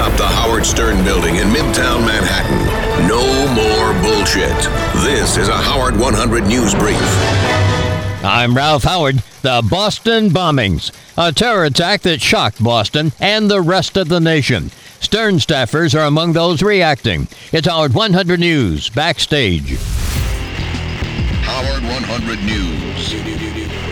atop the Howard Stern building in Midtown Manhattan. No more bullshit. This is a Howard 100 News Brief. I'm Ralph Howard. The Boston bombings, a terror attack that shocked Boston and the rest of the nation. Stern staffers are among those reacting. It's Howard 100 News Backstage. Howard 100 News.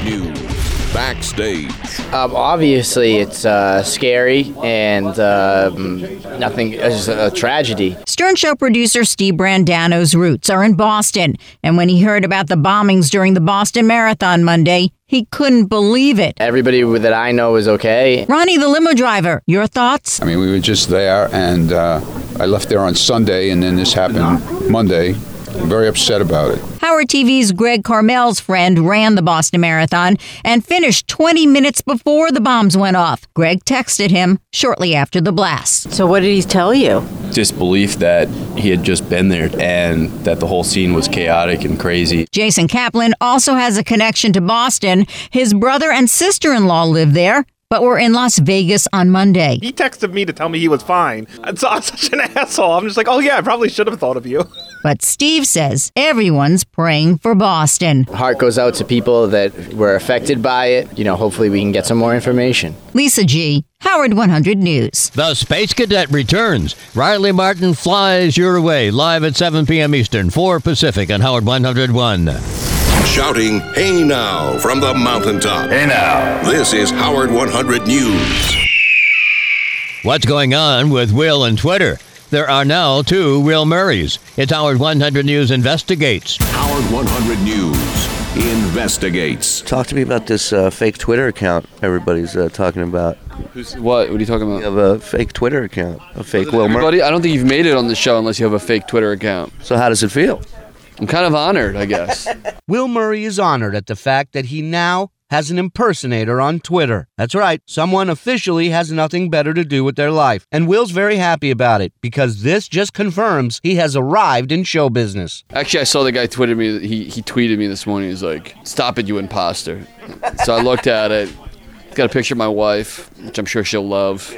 News. Backstage. Um, obviously, it's uh, scary and um, nothing. It's just a tragedy. Stern Show producer Steve Brandano's roots are in Boston, and when he heard about the bombings during the Boston Marathon Monday, he couldn't believe it. Everybody that I know is okay. Ronnie, the limo driver, your thoughts? I mean, we were just there, and uh, I left there on Sunday, and then this happened Monday. I'm very upset about it. Howard TV's Greg Carmel's friend ran the Boston Marathon and finished 20 minutes before the bombs went off. Greg texted him shortly after the blast. So, what did he tell you? Disbelief that he had just been there and that the whole scene was chaotic and crazy. Jason Kaplan also has a connection to Boston. His brother and sister in law live there but were in Las Vegas on Monday. He texted me to tell me he was fine. So I'm such an asshole. I'm just like, oh yeah, I probably should have thought of you. But Steve says everyone's praying for Boston. Heart goes out to people that were affected by it. You know, hopefully we can get some more information. Lisa G. Howard 100 News. The Space Cadet returns. Riley Martin flies your way live at 7 p.m. Eastern, 4 Pacific on Howard 101 shouting, Hey now, from the mountaintop. Hey now. This is Howard 100 News. What's going on with Will and Twitter? There are now two Will Murrays. It's Howard 100 News investigates. Howard 100 News investigates. Talk to me about this uh, fake Twitter account everybody's uh, talking about. Who's, what? What are you talking about? You have a fake Twitter account, a fake Will Murray. Everybody, I don't think you've made it on the show unless you have a fake Twitter account. So how does it feel? I'm kind of honored, I guess. Will Murray is honored at the fact that he now has an impersonator on Twitter. That's right, someone officially has nothing better to do with their life. And Will's very happy about it because this just confirms he has arrived in show business. Actually, I saw the guy tweeted me. He, he tweeted me this morning. He's like, "Stop it, you imposter." so I looked at it. got a picture of my wife, which I'm sure she'll love.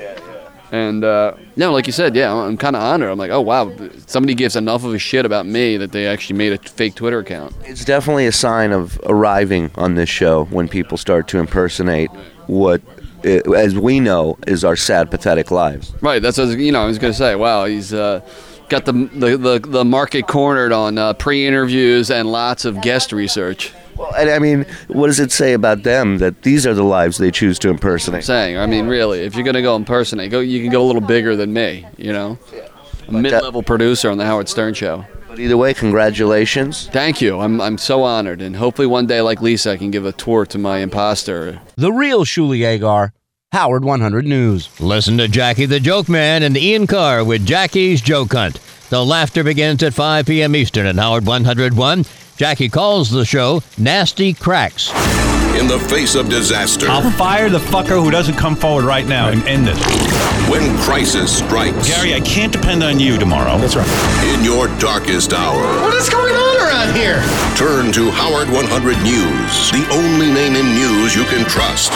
And uh, no, like you said, yeah, I'm kind of honored. I'm like, oh wow, somebody gives enough of a shit about me that they actually made a fake Twitter account. It's definitely a sign of arriving on this show when people start to impersonate what, as we know, is our sad, pathetic lives. Right. That's what, you know. I was gonna say, wow, he's. Uh, got the, the, the, the market cornered on uh, pre-interviews and lots of guest research. Well, and I mean, what does it say about them that these are the lives they choose to impersonate? saying, I mean, really, if you're gonna go impersonate, go. You can go a little bigger than me. You know, a mid-level producer on the Howard Stern Show. But either way, congratulations. Thank you. I'm I'm so honored, and hopefully one day, like Lisa, I can give a tour to my imposter. The real Shuli Egar, Howard 100 News. Listen to Jackie the Joke Man and Ian Karr with Jackie's Joke Hunt. The laughter begins at 5 p.m. Eastern at Howard 101. Jackie calls the show Nasty Cracks. In the face of disaster, I'll fire the fucker who doesn't come forward right now and end this. When crisis strikes, Gary, I can't depend on you tomorrow. That's right. In your darkest hour, what is going on around here? Turn to Howard 100 News, the only name in news you can trust.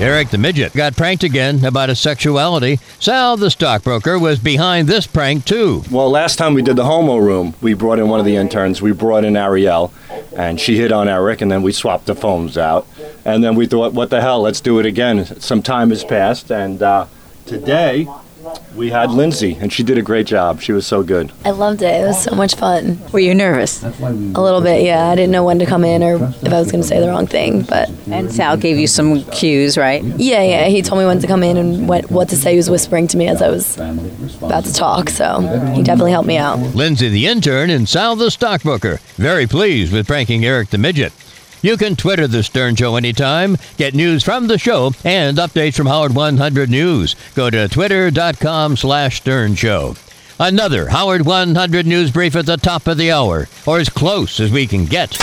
Eric the Midget got pranked again about his sexuality. Sal the stockbroker was behind this prank too. Well, last time we did the homo room, we brought in one of the interns. We brought in Ariel, and she hit on Eric, and then we swapped the phones out. And then we thought, what the hell, let's do it again. Some time has passed, and uh, today we had Lindsay, and she did a great job. She was so good. I loved it. It was so much fun. Were you nervous? A little bit, yeah. I didn't know when to come in or if I was going to say the wrong thing, but. And Sal gave you some cues, right? Yeah, yeah. He told me when to come in and what, what to say. He was whispering to me as I was about to talk, so he definitely helped me out. Lindsay the intern and Sal the stockbroker. Very pleased with pranking Eric the midget. You can Twitter The Stern Show anytime, get news from the show, and updates from Howard 100 News. Go to twitter.com slash Stern Show. Another Howard 100 News brief at the top of the hour, or as close as we can get.